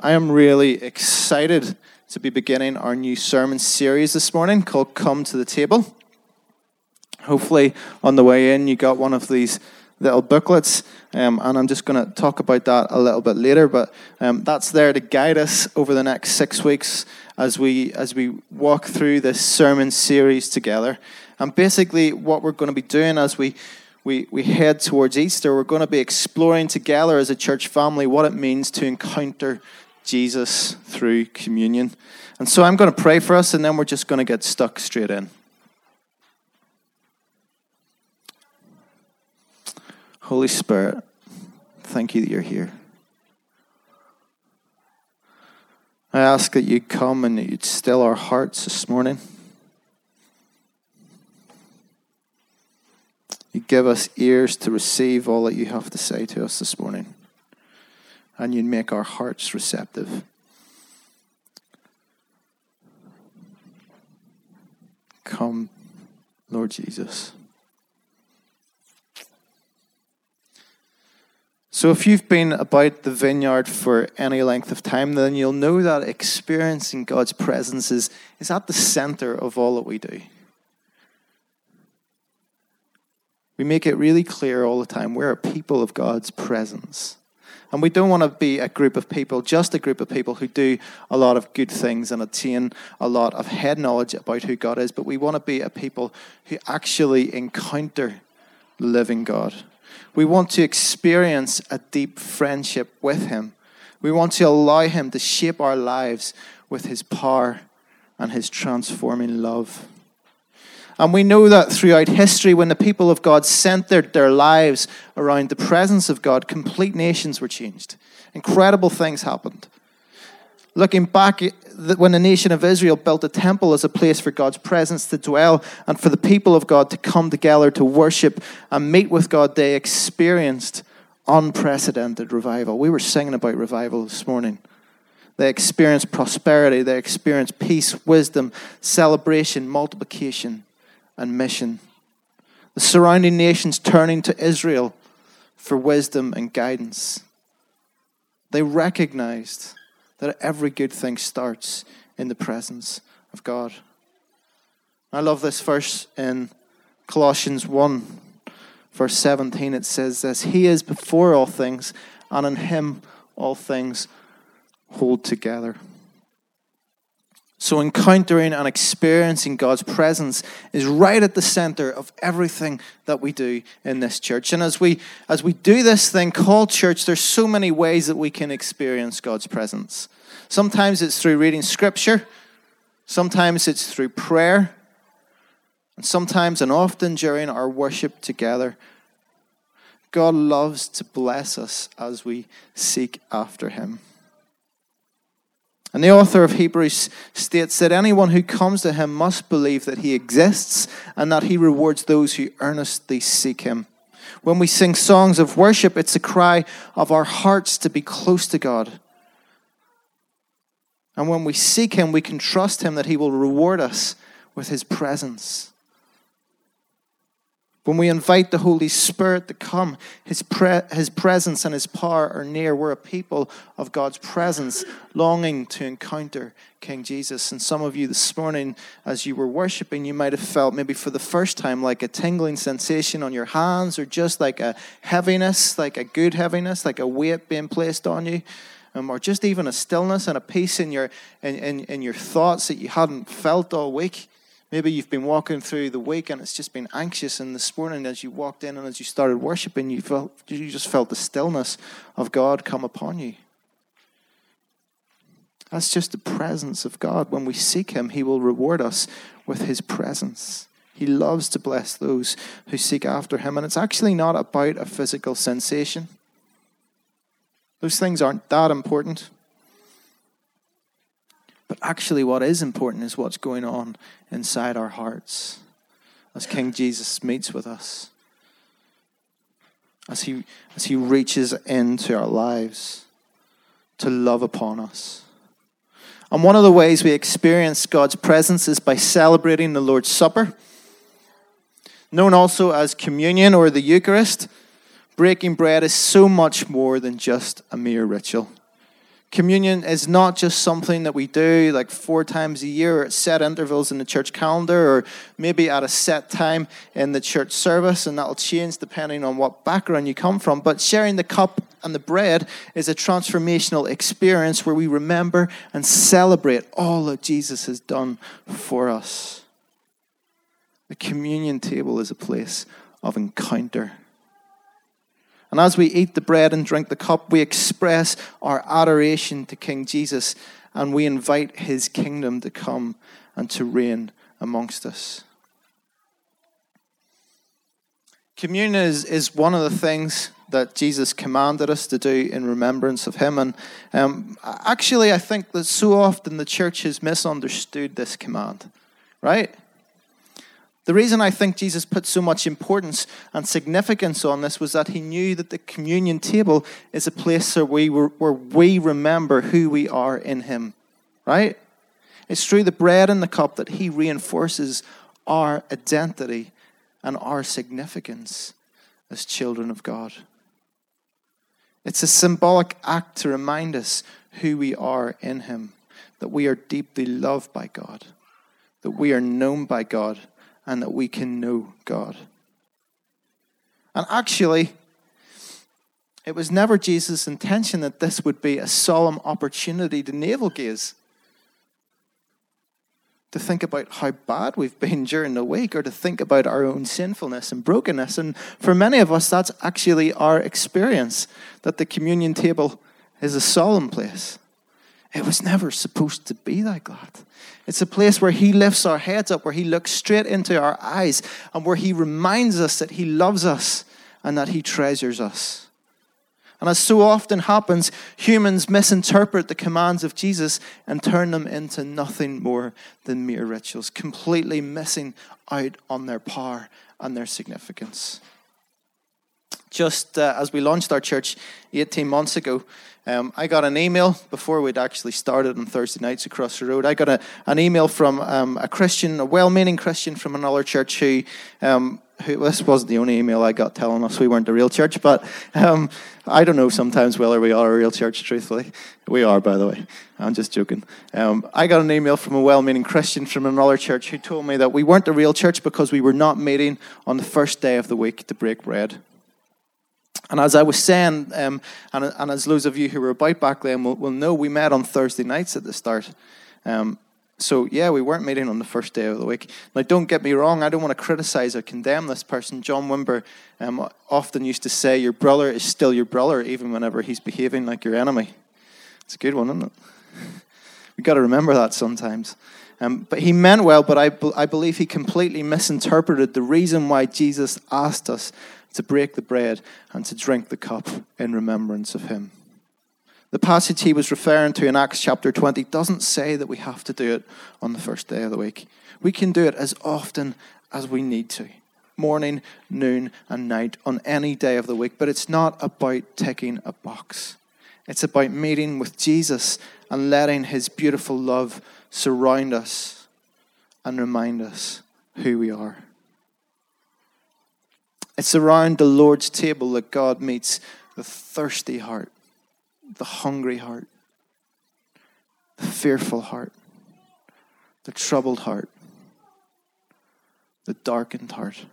I am really excited to be beginning our new sermon series this morning called Come to the Table. Hopefully, on the way in, you got one of these little booklets, um, and I'm just going to talk about that a little bit later. But um, that's there to guide us over the next six weeks as we as we walk through this sermon series together. And basically, what we're going to be doing as we we, we head towards Easter, we're going to be exploring together as a church family what it means to encounter Jesus through communion. And so I'm going to pray for us, and then we're just going to get stuck straight in. Holy Spirit, thank you that you're here. I ask that you come and that you'd still our hearts this morning. You give us ears to receive all that you have to say to us this morning and you'd make our hearts receptive. Come, Lord Jesus. So, if you've been about the vineyard for any length of time, then you'll know that experiencing God's presence is, is at the center of all that we do. We make it really clear all the time we're a people of God's presence. And we don't want to be a group of people, just a group of people who do a lot of good things and attain a lot of head knowledge about who God is, but we want to be a people who actually encounter the living God. We want to experience a deep friendship with Him. We want to allow Him to shape our lives with His power and His transforming love. And we know that throughout history, when the people of God centered their lives around the presence of God, complete nations were changed. Incredible things happened. Looking back, when the nation of Israel built a temple as a place for God's presence to dwell and for the people of God to come together to worship and meet with God, they experienced unprecedented revival. We were singing about revival this morning. They experienced prosperity, they experienced peace, wisdom, celebration, multiplication and mission. The surrounding nations turning to Israel for wisdom and guidance. They recognized that every good thing starts in the presence of God. I love this verse in Colossians 1, verse 17. It says this He is before all things, and in Him all things hold together. So, encountering and experiencing God's presence is right at the center of everything that we do in this church. And as we, as we do this thing called church, there's so many ways that we can experience God's presence. Sometimes it's through reading scripture, sometimes it's through prayer, and sometimes and often during our worship together. God loves to bless us as we seek after Him. And the author of Hebrews states that anyone who comes to him must believe that he exists and that he rewards those who earnestly seek him. When we sing songs of worship, it's a cry of our hearts to be close to God. And when we seek him, we can trust him that he will reward us with his presence. When we invite the Holy Spirit to come, his, pre- his presence and His power are near. We're a people of God's presence, longing to encounter King Jesus. And some of you this morning, as you were worshiping, you might have felt maybe for the first time like a tingling sensation on your hands, or just like a heaviness, like a good heaviness, like a weight being placed on you. Um, or just even a stillness and a peace in your in, in, in your thoughts that you hadn't felt all week. Maybe you've been walking through the week and it's just been anxious, and this morning, as you walked in and as you started worshiping, you felt you just felt the stillness of God come upon you. That's just the presence of God. When we seek Him, He will reward us with His presence. He loves to bless those who seek after Him, and it's actually not about a physical sensation. Those things aren't that important. But actually, what is important is what's going on inside our hearts as King Jesus meets with us, as he, as he reaches into our lives to love upon us. And one of the ways we experience God's presence is by celebrating the Lord's Supper, known also as communion or the Eucharist. Breaking bread is so much more than just a mere ritual. Communion is not just something that we do like four times a year at set intervals in the church calendar or maybe at a set time in the church service, and that'll change depending on what background you come from. But sharing the cup and the bread is a transformational experience where we remember and celebrate all that Jesus has done for us. The communion table is a place of encounter. And as we eat the bread and drink the cup, we express our adoration to King Jesus and we invite his kingdom to come and to reign amongst us. Communion is, is one of the things that Jesus commanded us to do in remembrance of him. And um, actually, I think that so often the church has misunderstood this command, right? The reason I think Jesus put so much importance and significance on this was that he knew that the communion table is a place where we, where we remember who we are in him, right? It's through the bread and the cup that he reinforces our identity and our significance as children of God. It's a symbolic act to remind us who we are in him, that we are deeply loved by God, that we are known by God and that we can know God. And actually, it was never Jesus' intention that this would be a solemn opportunity to navel gaze. To think about how bad we've been during the week, or to think about our own sinfulness and brokenness. And for many of us, that's actually our experience that the communion table is a solemn place. It was never supposed to be like that. It's a place where He lifts our heads up, where He looks straight into our eyes, and where He reminds us that He loves us and that He treasures us. And as so often happens, humans misinterpret the commands of Jesus and turn them into nothing more than mere rituals, completely missing out on their power and their significance. Just uh, as we launched our church 18 months ago, um, I got an email before we'd actually started on Thursday nights across the road. I got a, an email from um, a Christian, a well meaning Christian from another church who, um, who, this wasn't the only email I got telling us we weren't a real church, but um, I don't know sometimes whether we are a real church, truthfully. We are, by the way. I'm just joking. Um, I got an email from a well meaning Christian from another church who told me that we weren't a real church because we were not meeting on the first day of the week to break bread. And as I was saying, um, and, and, as those of you who were about back then will, will know, we met on Thursday nights at the start. Um, so, yeah, we weren't meeting on the first day of the week. Now, don't get me wrong, I don't want to criticize or condemn this person. John Wimber um, often used to say, Your brother is still your brother, even whenever he's behaving like your enemy. It's a good one, isn't it? We've got to remember that sometimes. Um, but he meant well, but I, I believe he completely misinterpreted the reason why Jesus asked us to break the bread and to drink the cup in remembrance of him. The passage he was referring to in Acts chapter 20 doesn't say that we have to do it on the first day of the week. We can do it as often as we need to morning, noon, and night on any day of the week. But it's not about ticking a box, it's about meeting with Jesus and letting his beautiful love surround us and remind us who we are. It's around the Lord's table that God meets the thirsty heart, the hungry heart, the fearful heart, the troubled heart, the darkened heart,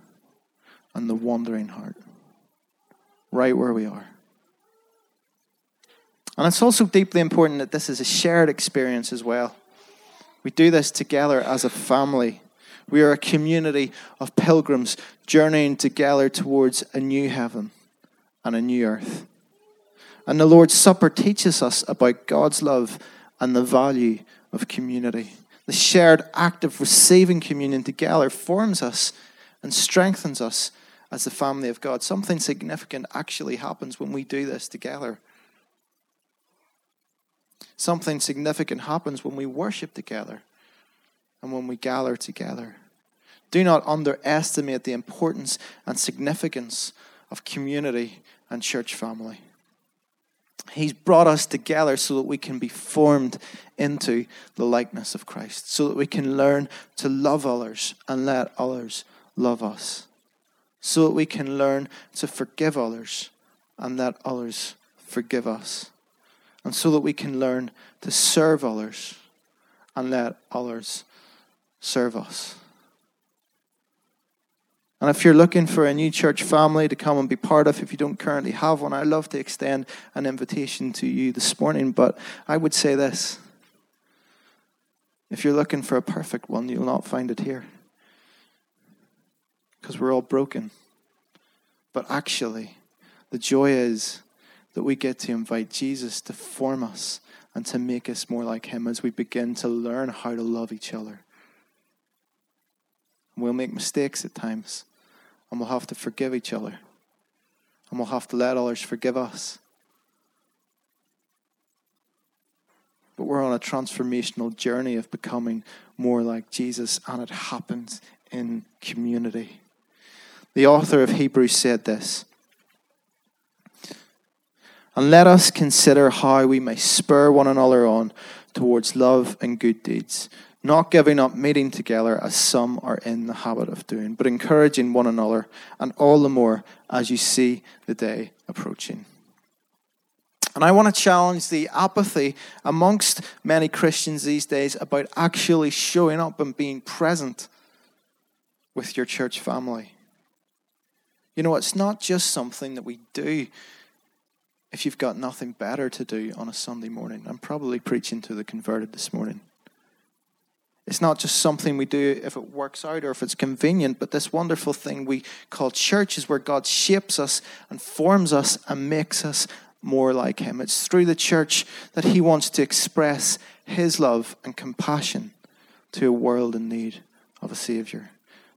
and the wandering heart. Right where we are. And it's also deeply important that this is a shared experience as well. We do this together as a family we are a community of pilgrims journeying together towards a new heaven and a new earth. And the Lord's Supper teaches us about God's love and the value of community. The shared act of receiving communion together forms us and strengthens us as the family of God. Something significant actually happens when we do this together. Something significant happens when we worship together and when we gather together. Do not underestimate the importance and significance of community and church family. He's brought us together so that we can be formed into the likeness of Christ, so that we can learn to love others and let others love us, so that we can learn to forgive others and let others forgive us, and so that we can learn to serve others and let others serve us. And if you're looking for a new church family to come and be part of, if you don't currently have one, I'd love to extend an invitation to you this morning. But I would say this if you're looking for a perfect one, you'll not find it here. Because we're all broken. But actually, the joy is that we get to invite Jesus to form us and to make us more like Him as we begin to learn how to love each other. We'll make mistakes at times, and we'll have to forgive each other, and we'll have to let others forgive us. But we're on a transformational journey of becoming more like Jesus, and it happens in community. The author of Hebrews said this And let us consider how we may spur one another on towards love and good deeds, not giving up meeting together as some are in the habit of doing, but encouraging one another, and all the more as you see the day approaching. And I want to challenge the apathy amongst many Christians these days about actually showing up and being present with your church family. You know, it's not just something that we do if you've got nothing better to do on a Sunday morning. I'm probably preaching to the converted this morning. It's not just something we do if it works out or if it's convenient, but this wonderful thing we call church is where God shapes us and forms us and makes us more like Him. It's through the church that He wants to express His love and compassion to a world in need of a Savior.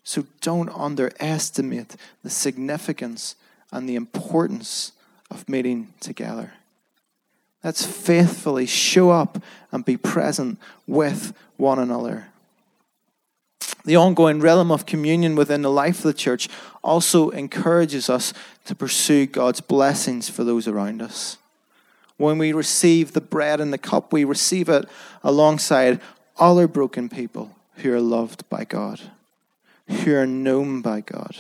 So don't underestimate the significance and the importance of meeting together. Let's faithfully show up and be present with one another. The ongoing realm of communion within the life of the church also encourages us to pursue God's blessings for those around us. When we receive the bread and the cup, we receive it alongside other broken people who are loved by God, who are known by God,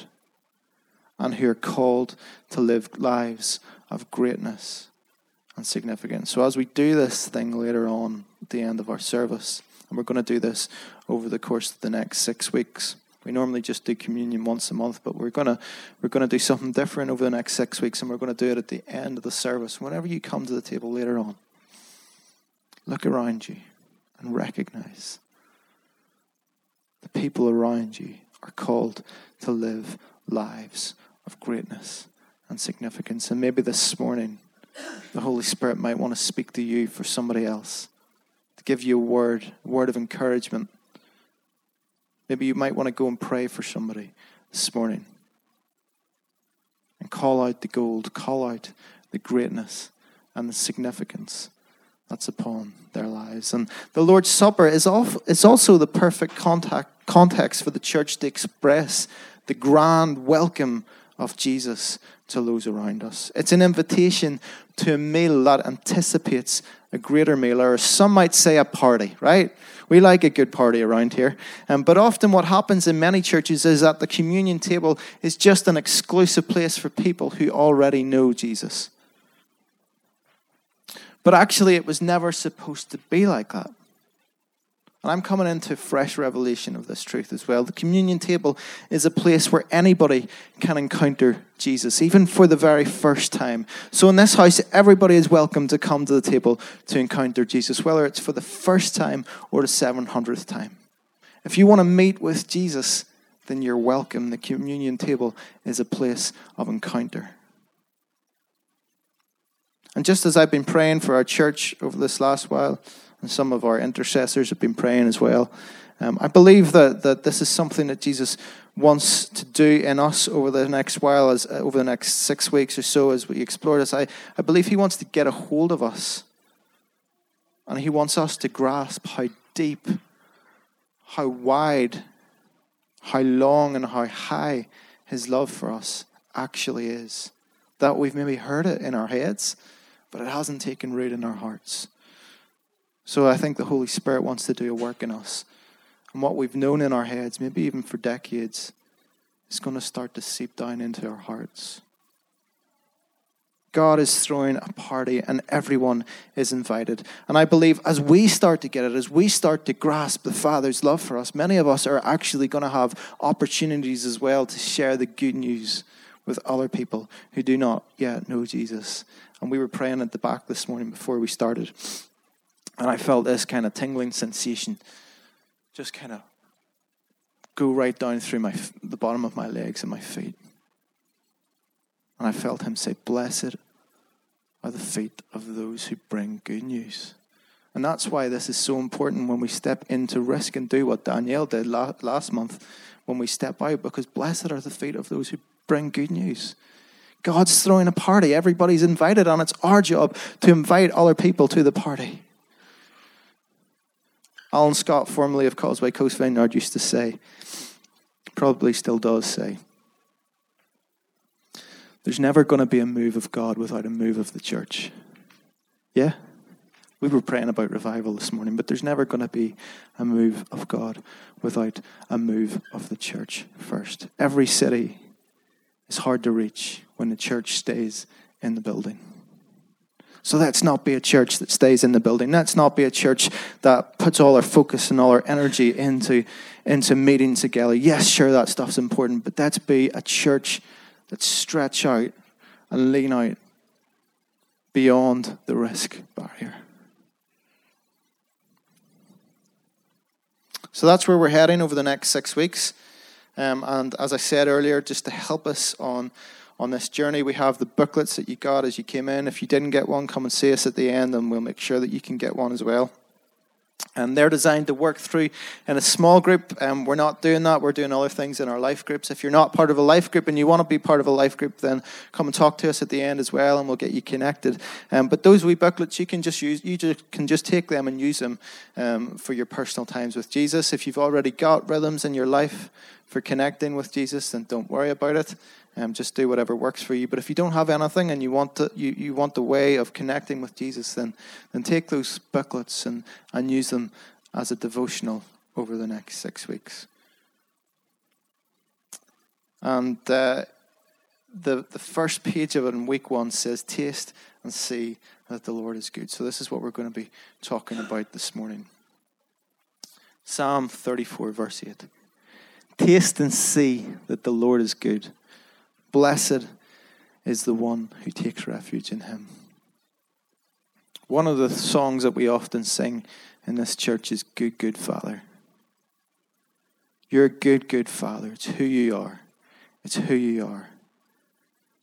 and who are called to live lives of greatness and significance. So, as we do this thing later on at the end of our service, and we're going to do this over the course of the next six weeks. We normally just do communion once a month, but we're gonna we're gonna do something different over the next six weeks, and we're gonna do it at the end of the service. Whenever you come to the table later on, look around you and recognize the people around you are called to live lives of greatness and significance. And maybe this morning, the Holy Spirit might want to speak to you for somebody else to give you a word, a word of encouragement. Maybe you might want to go and pray for somebody this morning and call out the gold, call out the greatness and the significance that's upon their lives. And the Lord's Supper is, also the perfect contact, context for the church to express the grand welcome of Jesus to those around us. It's an invitation to a meal that anticipates a greater meal, or some might say a party, right? We like a good party around here. Um, but often, what happens in many churches is that the communion table is just an exclusive place for people who already know Jesus. But actually, it was never supposed to be like that. And I'm coming into fresh revelation of this truth as well. The communion table is a place where anybody can encounter Jesus, even for the very first time. So in this house, everybody is welcome to come to the table to encounter Jesus, whether it's for the first time or the 700th time. If you want to meet with Jesus, then you're welcome. The communion table is a place of encounter. And just as I've been praying for our church over this last while, and some of our intercessors have been praying as well. Um, I believe that, that this is something that Jesus wants to do in us over the next while, as uh, over the next six weeks or so, as we explore this. I, I believe He wants to get a hold of us, and He wants us to grasp how deep, how wide, how long, and how high His love for us actually is. That we've maybe heard it in our heads, but it hasn't taken root in our hearts. So I think the Holy Spirit wants to do a work in us. And what we've known in our heads, maybe even for decades, is going to start to seep down into our hearts. God is throwing a party and everyone is invited. And I believe as we start to get it, as we start to grasp the Father's love for us, many of us are actually going to have opportunities as well to share the good news with other people who do not yet know Jesus. And we were praying at the back this morning before we started. And I felt this kind of tingling sensation just kind of go right down through my, the bottom of my legs and my feet. And I felt him say, Blessed are the feet of those who bring good news. And that's why this is so important when we step into risk and do what Danielle did last month when we step out, because blessed are the feet of those who bring good news. God's throwing a party. Everybody's invited, and it's our job to invite other people to the party. Alan Scott, formerly of Causeway Coast Vineyard, used to say, probably still does say, there's never going to be a move of God without a move of the church. Yeah? We were praying about revival this morning, but there's never going to be a move of God without a move of the church first. Every city is hard to reach when the church stays in the building. So let's not be a church that stays in the building. Let's not be a church that puts all our focus and all our energy into, into meeting together. Yes, sure, that stuff's important, but let's be a church that stretch out and lean out beyond the risk barrier. So that's where we're heading over the next six weeks. Um, and as I said earlier, just to help us on on this journey. We have the booklets that you got as you came in. If you didn't get one, come and see us at the end, and we'll make sure that you can get one as well. And they're designed to work through in a small group. Um, we're not doing that. We're doing other things in our life groups. If you're not part of a life group and you want to be part of a life group, then come and talk to us at the end as well, and we'll get you connected. Um, but those wee booklets, you can just use. You just, can just take them and use them um, for your personal times with Jesus. If you've already got rhythms in your life for connecting with Jesus, then don't worry about it. Um, just do whatever works for you. But if you don't have anything and you want to, you, you want the way of connecting with Jesus, then then take those booklets and, and use them as a devotional over the next six weeks. And uh, the the first page of it in week one says, "Taste and see that the Lord is good." So this is what we're going to be talking about this morning. Psalm thirty-four, verse eight. Taste and see that the Lord is good. Blessed is the one who takes refuge in him. One of the songs that we often sing in this church is Good, Good Father. You're a good, good Father. It's who you are. It's who you are.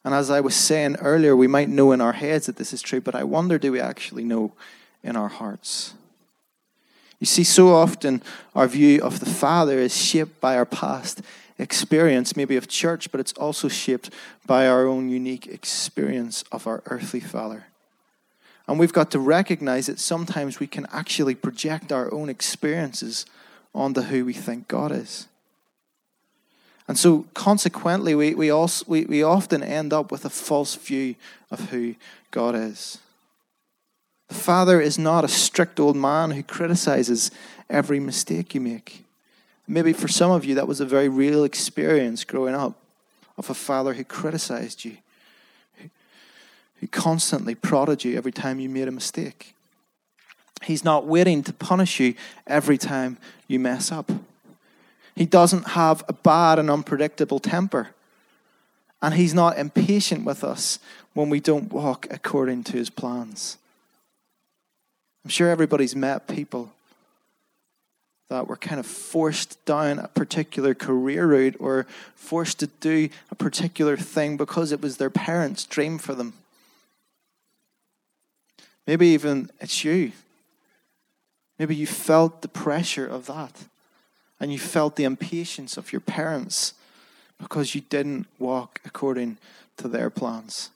And as I was saying earlier, we might know in our heads that this is true, but I wonder do we actually know in our hearts? You see, so often our view of the Father is shaped by our past experience, maybe of church, but it's also shaped by our own unique experience of our earthly Father. And we've got to recognize that sometimes we can actually project our own experiences onto who we think God is. And so, consequently, we, we, also, we, we often end up with a false view of who God is. The Father is not a strict old man who criticizes every mistake you make. Maybe for some of you, that was a very real experience growing up of a father who criticized you, who constantly prodded you every time you made a mistake. He's not waiting to punish you every time you mess up. He doesn't have a bad and unpredictable temper. And he's not impatient with us when we don't walk according to his plans. I'm sure everybody's met people that were kind of forced down a particular career route or forced to do a particular thing because it was their parents' dream for them. Maybe even it's you. Maybe you felt the pressure of that and you felt the impatience of your parents because you didn't walk according to their plans.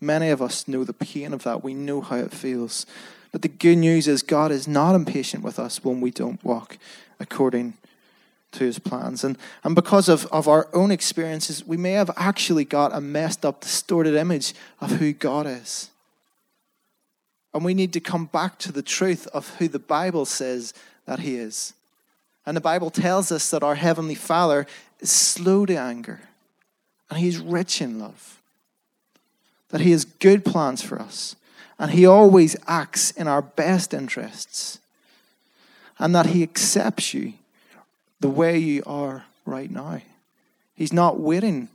Many of us know the pain of that. We know how it feels. But the good news is God is not impatient with us when we don't walk according to his plans. And, and because of, of our own experiences, we may have actually got a messed up, distorted image of who God is. And we need to come back to the truth of who the Bible says that he is. And the Bible tells us that our Heavenly Father is slow to anger and he's rich in love. that He has good plans for us, and He always acts in our best interests, and that He accepts you the way you are right now. He's not waiting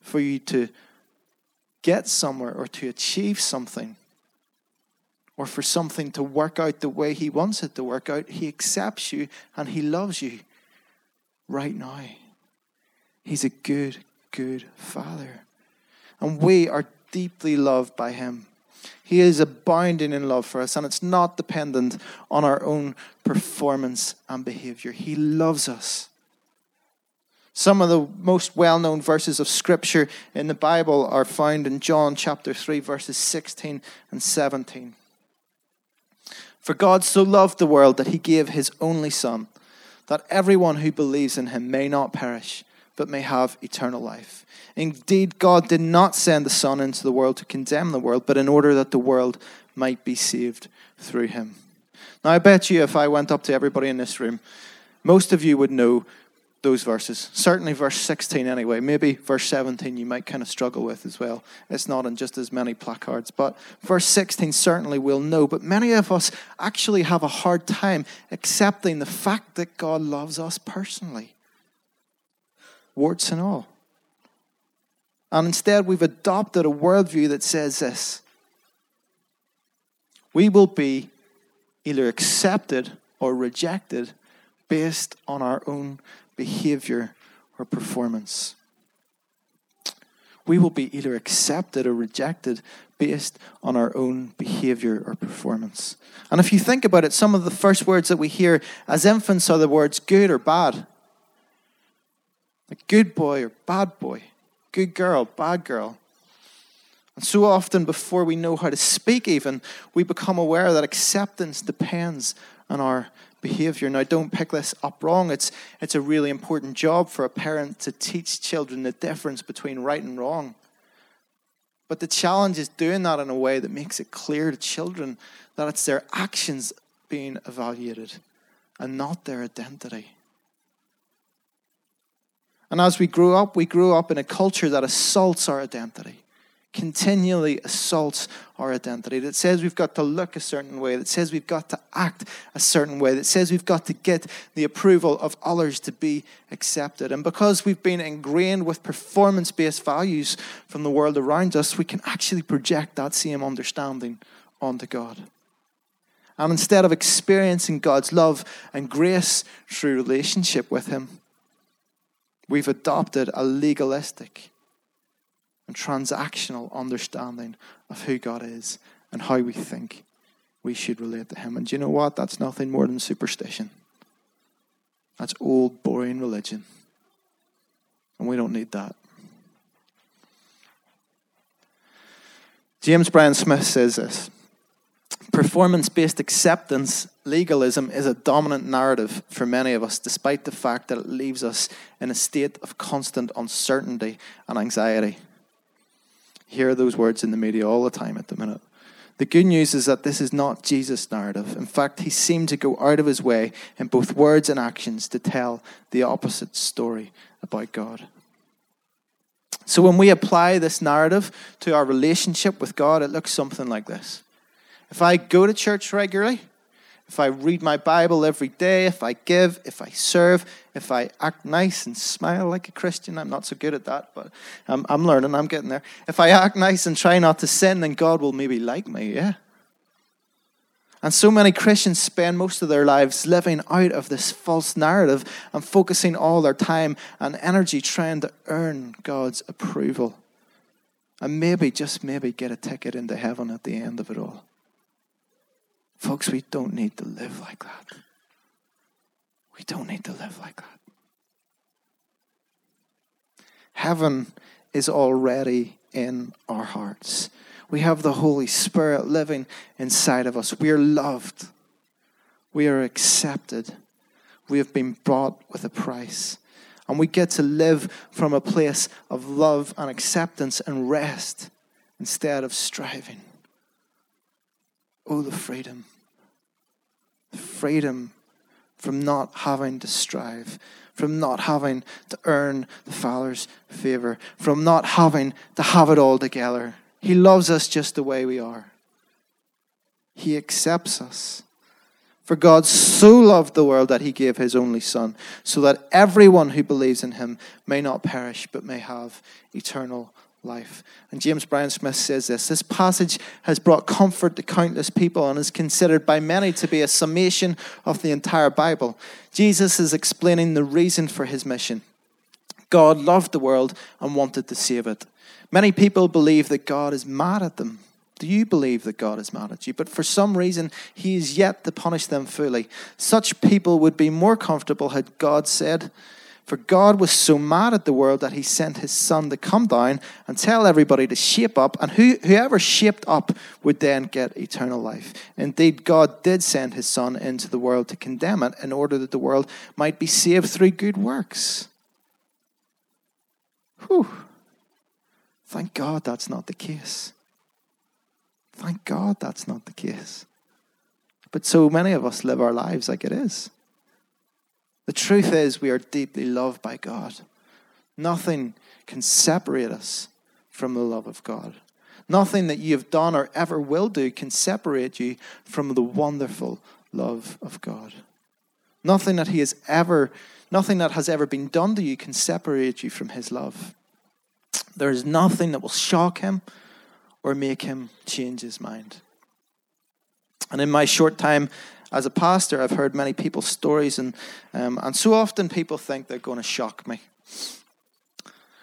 for you to get somewhere or to achieve something or for something to work out the way He wants it to work out. He accepts you and He loves you right now. He's a good, good Father. And we are deeply loved by Him. He is abounding in love for us, and it's not dependent on our own performance and behavior. He loves us. Some of the most well known verses of Scripture in the Bible are found in John chapter 3, verses 16 and 17. For God so loved the world that he gave his only Son, that everyone who believes in him may not perish, but may have eternal life. Indeed, God did not send the Son into the world to condemn the world, but in order that the world might be saved through him. Now, I bet you if I went up to everybody in this room, most of you would know those verses. Certainly, verse 16, anyway. Maybe verse 17 you might kind of struggle with as well. It's not in just as many placards. But verse 16 certainly we'll know. But many of us actually have a hard time accepting the fact that God loves us personally, warts and all. And instead, we've adopted a worldview that says this we will be either accepted or rejected based on our own behavior or performance. We will be either accepted or rejected based on our own behavior or performance. And if you think about it, some of the first words that we hear as infants are the words good or bad. A good boy or bad boy, good girl, bad girl. And so often, before we know how to speak, even, we become aware that acceptance depends on our behavior. Now, don't pick this up wrong. It's, it's a really important job for a parent to teach children the difference between right and wrong. But the challenge is doing that in a way that makes it clear to children that it's their actions being evaluated and not their identity. And as we grow up, we grow up in a culture that assaults our identity continually assaults our identity, that says we've got to look a certain way, that says we've got to act a certain way, that says we've got to get the approval of others to be accepted. And because we've been ingrained with performance based values from the world around us, we can actually project that same understanding onto God. And instead of experiencing God's love and grace through relationship with Him, we've adopted a legalistic, and transactional understanding of who God is and how we think we should relate to Him. And you know what? That's nothing more than superstition. That's old, boring religion. And we don't need that. James Bryan Smith says this Performance based acceptance, legalism, is a dominant narrative for many of us, despite the fact that it leaves us in a state of constant uncertainty and anxiety hear those words in the media all the time at the minute. The good news is that this is not Jesus' narrative. In fact, he seemed to go out of his way in both words and actions to tell the opposite story about God. So when we apply this narrative to our relationship with God, it looks something like this. If I go to church regularly, if I read my Bible every day, if I give, if I serve, if I act nice and smile like a Christian, I'm not so good at that, but I'm, I'm learning, I'm getting there. If I act nice and try not to sin, then God will maybe like me, yeah? And so many Christians spend most of their lives living out of this false narrative and focusing all their time and energy trying to earn God's approval. And maybe, just maybe, get a ticket into heaven at the end of it all. Folks, we don't need to live like that. We don't need to live like that. Heaven is already in our hearts. We have the Holy Spirit living inside of us. We are loved. We are accepted. We have been bought with a price. And we get to live from a place of love and acceptance and rest instead of striving. Oh, the freedom freedom from not having to strive, from not having to earn the Father's favor, from not having to have it all together. He loves us just the way we are. He accepts us. For God so loved the world that he gave his only Son, so that everyone who believes in him may not perish, but may have eternal life. And James Bryan Smith says this this passage has brought comfort to countless people and is considered by many to be a summation of the entire Bible. Jesus is explaining the reason for his mission. God loved the world and wanted to save it. Many people believe that God is mad at them do you believe that God is mad at you? But for some reason, He is yet to punish them fully. Such people would be more comfortable had God said, For God was so mad at the world that He sent His Son to come down and tell everybody to shape up, and who, whoever shaped up would then get eternal life. Indeed, God did send His Son into the world to condemn it in order that the world might be saved through good works. Whew. Thank God that's not the case. Thank God that's not the case. But so many of us live our lives like it is. The truth is, we are deeply loved by God. Nothing can separate us from the love of God. Nothing that you have done or ever will do can separate you from the wonderful love of God. Nothing that He has ever, nothing that has ever been done to you can separate you from His love. There is nothing that will shock Him or make him change his mind. And in my short time as a pastor, I've heard many people's stories, and, um, and so often people think they're going to shock me.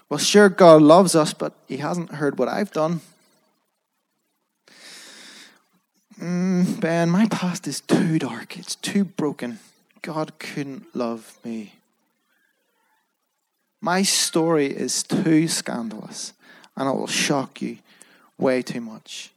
Well, sure, God loves us, but He hasn't heard what I've done. Mm, ben, my past is too dark, it's too broken. God couldn't love me. My story is too scandalous, and it will shock you way too much.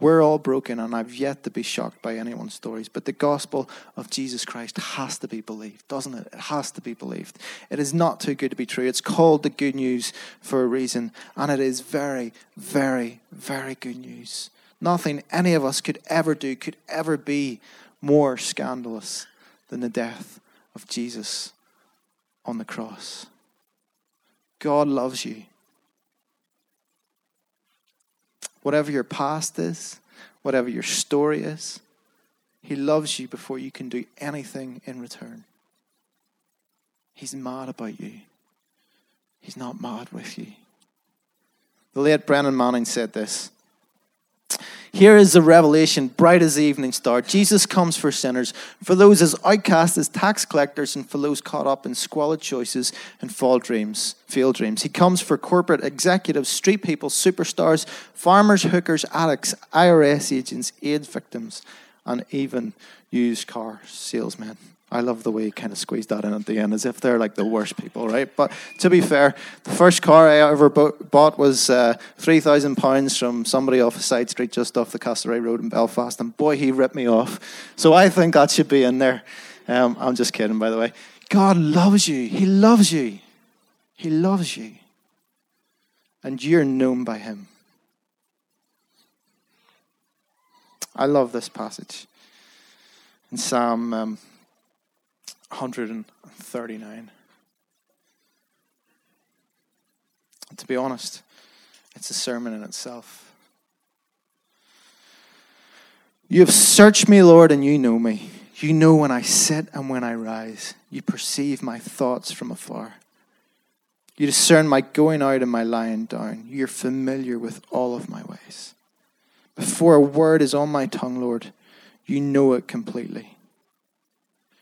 We're all broken, and I've yet to be shocked by anyone's stories. But the gospel of Jesus Christ has to be believed, doesn't it? It has to be believed. It is not too good to be true. It's called the good news for a reason, and it is very, very, very good news. Nothing any of us could ever do could ever be more scandalous than the death of Jesus on the cross. God loves you. Whatever your past is, whatever your story is, He loves you before you can do anything in return. He's mad about you. He's not mad with you. The late Brennan Manning said this here is the revelation, bright as the evening star. Jesus comes for sinners, for those as outcast as tax collectors, and for those caught up in squalid choices and fall dreams, field dreams. He comes for corporate executives, street people, superstars, farmers, hookers, addicts, IRS agents, AIDS victims, and even used car salesmen. I love the way he kind of squeezed that in at the end, as if they're like the worst people, right? But to be fair, the first car I ever bought was uh, three thousand pounds from somebody off a side street just off the Castlereagh Road in Belfast, and boy, he ripped me off. So I think that should be in there. Um, I'm just kidding, by the way. God loves you. He loves you. He loves you, and you're known by Him. I love this passage in Psalm. Um, 139. And to be honest, it's a sermon in itself. You have searched me, Lord, and you know me. You know when I sit and when I rise. You perceive my thoughts from afar. You discern my going out and my lying down. You're familiar with all of my ways. Before a word is on my tongue, Lord, you know it completely.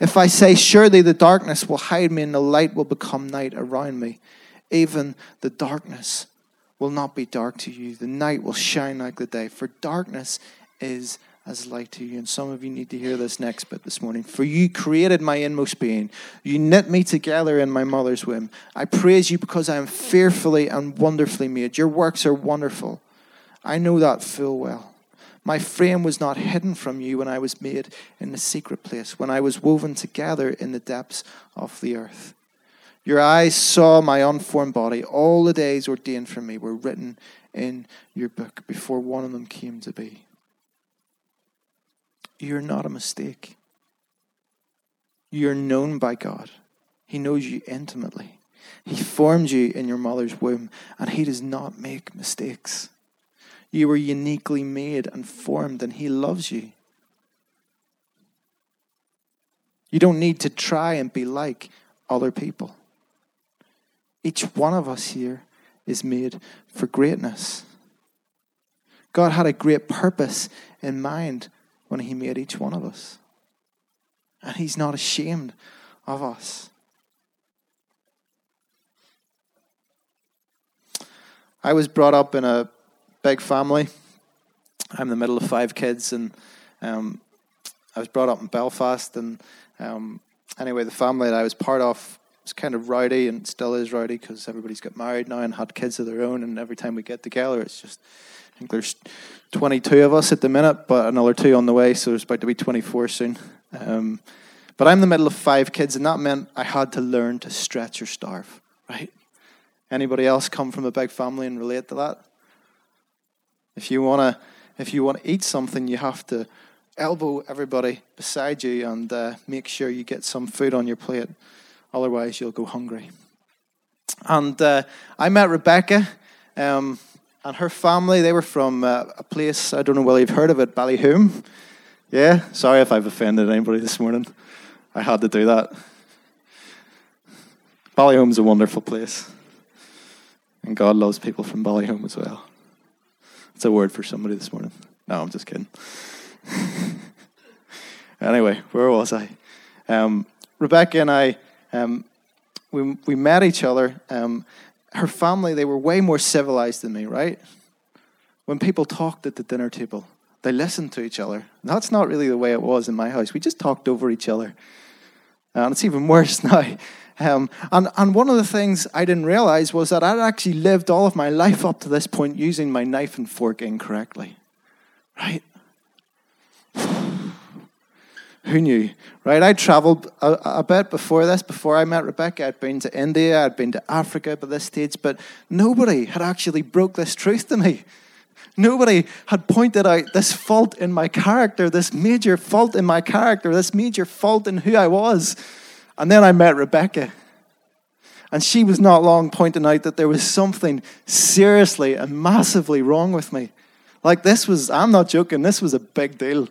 If I say, Surely the darkness will hide me and the light will become night around me, even the darkness will not be dark to you. The night will shine like the day, for darkness is as light to you. And some of you need to hear this next bit this morning. For you created my inmost being. You knit me together in my mother's womb. I praise you because I am fearfully and wonderfully made. Your works are wonderful. I know that full well. My frame was not hidden from you when I was made in the secret place, when I was woven together in the depths of the earth. Your eyes saw my unformed body. All the days ordained for me were written in your book before one of them came to be. You're not a mistake. You're known by God. He knows you intimately. He formed you in your mother's womb, and He does not make mistakes. You were uniquely made and formed, and He loves you. You don't need to try and be like other people. Each one of us here is made for greatness. God had a great purpose in mind when He made each one of us. And He's not ashamed of us. I was brought up in a big family. I'm the middle of five kids, and um, I was brought up in Belfast. And um, anyway, the family that I was part of was kind of rowdy and still is rowdy because everybody's got married now and had kids of their own. And every time we get together, it's just I think there's 22 of us at the minute, but another two on the way, so there's about to be 24 soon. Um, but I'm the middle of five kids, and that meant I had to learn to stretch or starve, right? Anybody else come from a big family and relate to that? If you want to, if you want to eat something, you have to elbow everybody beside you and uh, make sure you get some food on your plate. Otherwise, you'll go hungry. And uh, I met Rebecca. Um, and her family, they were from uh, a place, I don't know whether you've heard of it, Ballyholme. Yeah? Sorry if I've offended anybody this morning. I had to do that. Ballyholme's a wonderful place. And God loves people from Ballyholme as well. It's a word for somebody this morning. No, I'm just kidding. anyway, where was I? Um, Rebecca and I, um, we, we met each other. Um, her family, they were way more civilized than me, right? When people talked at the dinner table, they listened to each other. That's not really the way it was in my house. We just talked over each other. And it's even worse now. Um, and, and one of the things I didn't realize was that I'd actually lived all of my life up to this point using my knife and fork incorrectly. Right? who knew, right? I traveled a, a, bit before this, before I met Rebecca. I'd been to India, I'd been to Africa by this stage, but nobody had actually broke this truth to me. Nobody had pointed out this fault in my character, this major fault in my character, this major fault in who I was. And then I met Rebecca. And she was not long pointing out that there was something seriously and massively wrong with me. Like, this was, I'm not joking, this was a big deal.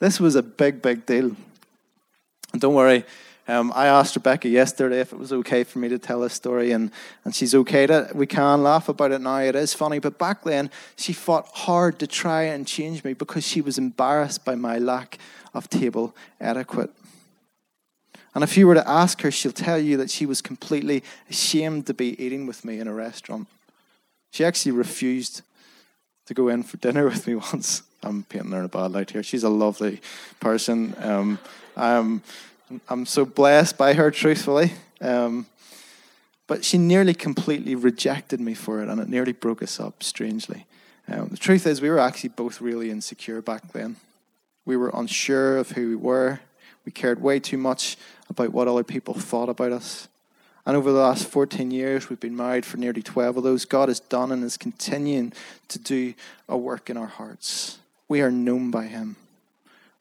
This was a big, big deal. And don't worry, um, I asked Rebecca yesterday if it was okay for me to tell this story, and, and she's okay to We can laugh about it now. It is funny, but back then she fought hard to try and change me because she was embarrassed by my lack of table etiquette. And if you were to ask her, she'll tell you that she was completely ashamed to be eating with me in a restaurant. She actually refused to go in for dinner with me once. I'm painting her in a bad light here. She's a lovely person. Um, I'm, I'm so blessed by her, truthfully. Um, but she nearly completely rejected me for it, and it nearly broke us up, strangely. Um, the truth is, we were actually both really insecure back then. We were unsure of who we were. We cared way too much about what other people thought about us. And over the last 14 years, we've been married for nearly 12 of those. God has done and is continuing to do a work in our hearts. We are known by Him.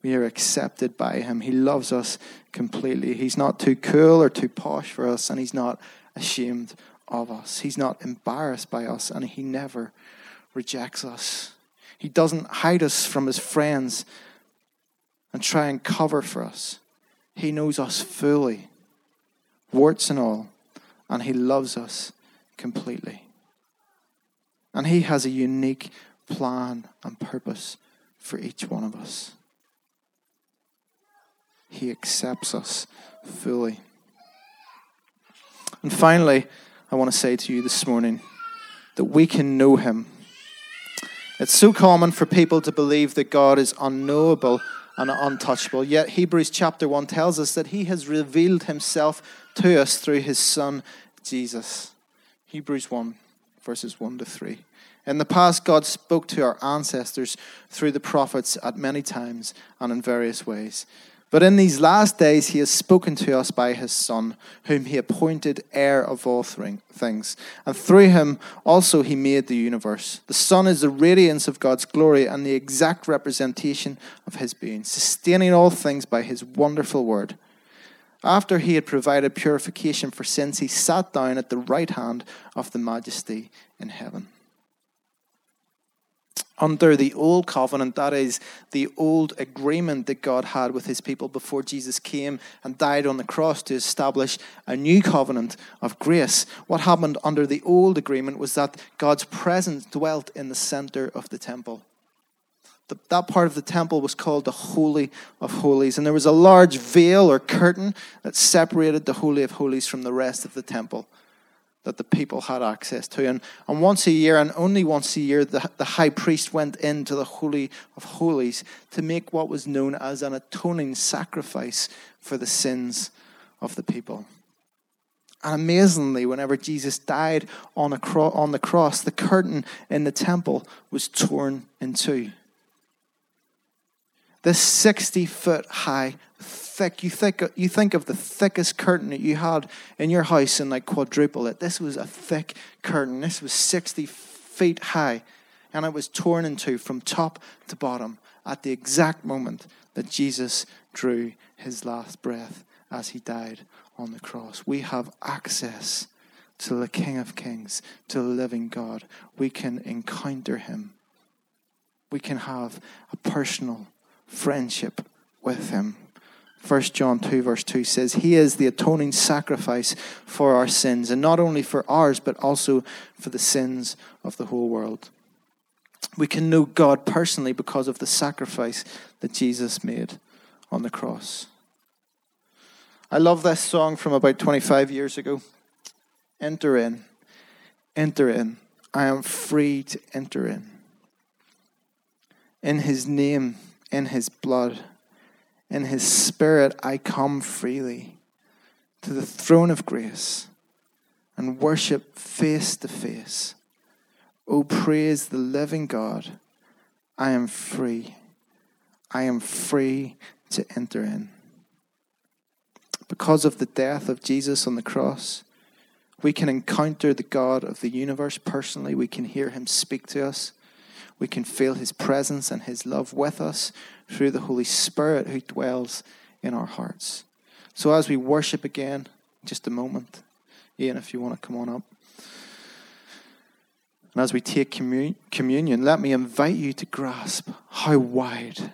We are accepted by Him. He loves us completely. He's not too cool or too posh for us, and He's not ashamed of us. He's not embarrassed by us, and He never rejects us. He doesn't hide us from His friends and try and cover for us. He knows us fully, warts and all, and He loves us completely. And He has a unique plan and purpose for each one of us. He accepts us fully. And finally, I want to say to you this morning that we can know Him It's so common for people to believe that God is unknowable and untouchable. Yet Hebrews chapter 1 tells us that he has revealed himself to us through his son Jesus. Hebrews 1 verses 1 to 3. In the past, God spoke to our ancestors through the prophets at many times and in various ways. But in these last days, he has spoken to us by his Son, whom he appointed heir of all things. And through him also he made the universe. The Son is the radiance of God's glory and the exact representation of his being, sustaining all things by his wonderful word. After he had provided purification for sins, he sat down at the right hand of the majesty in heaven under the old covenant, that is, the old agreement that God had with his people before Jesus came and died on the cross to establish a new covenant of grace. What happened under the old agreement was that God's presence dwelt in the center of the temple. The, that part of the temple was called the Holy of Holies, and there was a large veil or curtain that separated the Holy of Holies from the rest of the temple that the people had access to. And, and once a year, and only once a year, the, the high priest went into the Holy of Holies to make what was known as an atoning sacrifice for the sins of the people. And amazingly, whenever Jesus died on, a cro- on the cross, the curtain in the temple was torn in two. This 60 foot high thick. You think, you think of the thickest curtain that you had in your house and like quadruple it. This was a thick curtain. This was 60 feet high. And it was torn in two from top to bottom at the exact moment that Jesus drew his last breath as he died on the cross. We have access to the King of Kings, to the living God. We can encounter him. We can have a personal friendship with him. 1 John 2, verse 2 says, He is the atoning sacrifice for our sins, and not only for ours, but also for the sins of the whole world. We can know God personally because of the sacrifice that Jesus made on the cross. I love this song from about 25 years ago. Enter in, enter in. I am free to enter in. In His name, in His blood in his spirit, I come freely to the throne of grace and worship face to face. Oh, praise the living God. I am free. I am free to enter in. Because of the death of Jesus on the cross, we can encounter the God of the universe personally. We can hear him speak to us. We can feel his presence and his love with us through the Holy Spirit who dwells in our hearts. So as we worship again, just a moment, Ian, if you want to come on up. And as we take commun- communion, let me invite you to grasp how wide,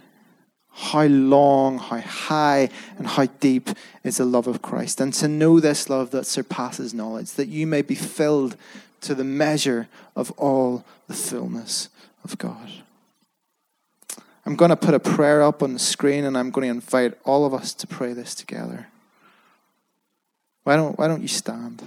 how long, how high, and how deep is the love of Christ. And to know this love that surpasses knowledge, that you may be filled to the measure of all the fullness of God. I'm going to put a prayer up on the screen and I'm going to invite all of us to pray this together. Why don't, why don't you stand?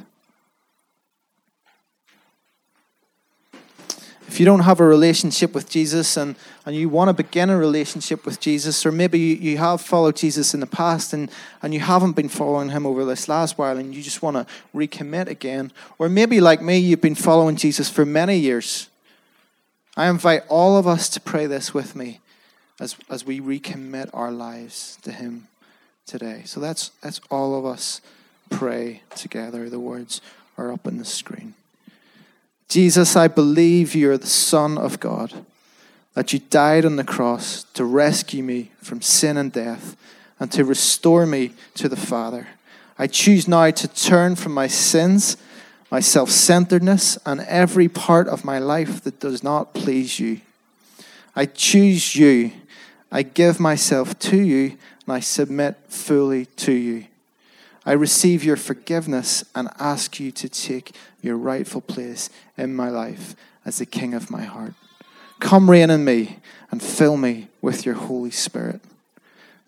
If you don't have a relationship with Jesus and, and you want to begin a relationship with Jesus, or maybe you, you have followed Jesus in the past and, and you haven't been following him over this last while and you just want to recommit again, or maybe like me, you've been following Jesus for many years, I invite all of us to pray this with me as, as we recommit our lives to Him today. So that's, that's all of us pray together. The words are up on the screen. Jesus, I believe you are the Son of God, that you died on the cross to rescue me from sin and death and to restore me to the Father. I choose now to turn from my sins, my self centeredness, and every part of my life that does not please you. I choose you I give myself to you and I submit fully to you. I receive your forgiveness and ask you to take your rightful place in my life as the King of my heart. Come reign in me and fill me with your Holy Spirit.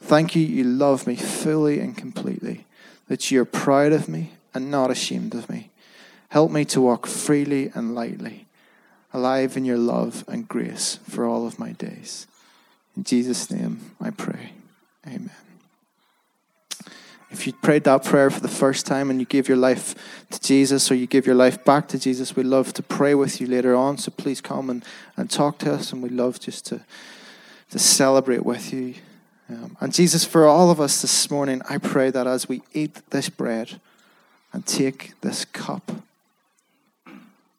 Thank you, you love me fully and completely, that you are proud of me and not ashamed of me. Help me to walk freely and lightly alive in your love and grace for all of my days. In Jesus' name I pray. Amen. If you prayed that prayer for the first time and you give your life to Jesus or you give your life back to Jesus, we'd love to pray with you later on. So please come and, and talk to us, and we'd love just to, to celebrate with you. Um, and Jesus, for all of us this morning, I pray that as we eat this bread and take this cup,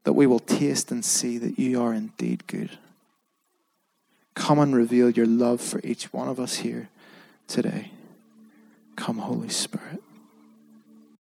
that we will taste and see that you are indeed good. Come and reveal your love for each one of us here today. Come, Holy Spirit.